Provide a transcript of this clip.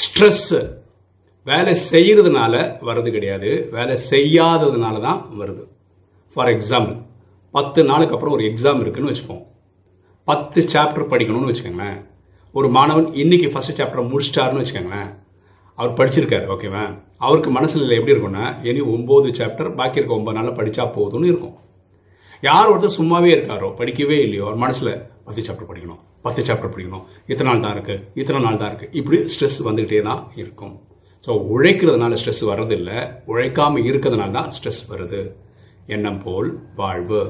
Stress. வேலை செய்கிறதுனால வர்றது கிடையாது. வேலை செய்யாததுனால தான் வருது. ஃபார் எக்ஸாம்பிள் பத்து நாளுக்கு அப்புறம் ஒரு எக்ஸாம் இருக்குன்னு வச்சுப்போம். பத்து சாப்டர் படிக்கணும்னு வச்சுக்கோங்களேன். ஒரு மாணவன் இன்னைக்கு ஃபர்ஸ்ட் சாப்டர் முடிச்சிட்டாருன்னு வச்சுக்கோங்களேன். அவர் படிச்சிருக்காரு ஓகேவா அவருக்கு மனசில் எப்படி இருக்கும்னா இனி ஒம்பது சாப்டர் பாக்கி இருக்க ஒன்பது நாளில் படித்தா போதும்னு இருக்கும். யார் ஒருத்தர் சும்மாவே இருக்காரோ படிக்கவே இல்லையோ அவர் மனசில் பத்து சாப்டர் படிக்கணும். பத்து சாப்டர் படிக்கணும். இத்தனை நாள் தான் இருக்கு இத்தனை நாள் தான் இருக்கு. இப்படி ஸ்ட்ரெஸ் வந்துகிட்டே தான் இருக்கும். ஸோ உழைக்கிறதுனால ஸ்ட்ரெஸ் வர்றதில்லை. உழைக்காமல் இருக்கிறதுனால தான் ஸ்ட்ரெஸ் வருது. எண்ணம் போல் வாழ்வு.